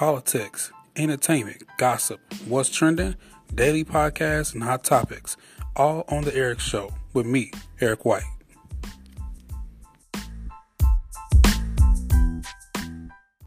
politics, entertainment, gossip, what's trending, daily podcasts, and hot topics, all on The Eric Show with me, Eric White.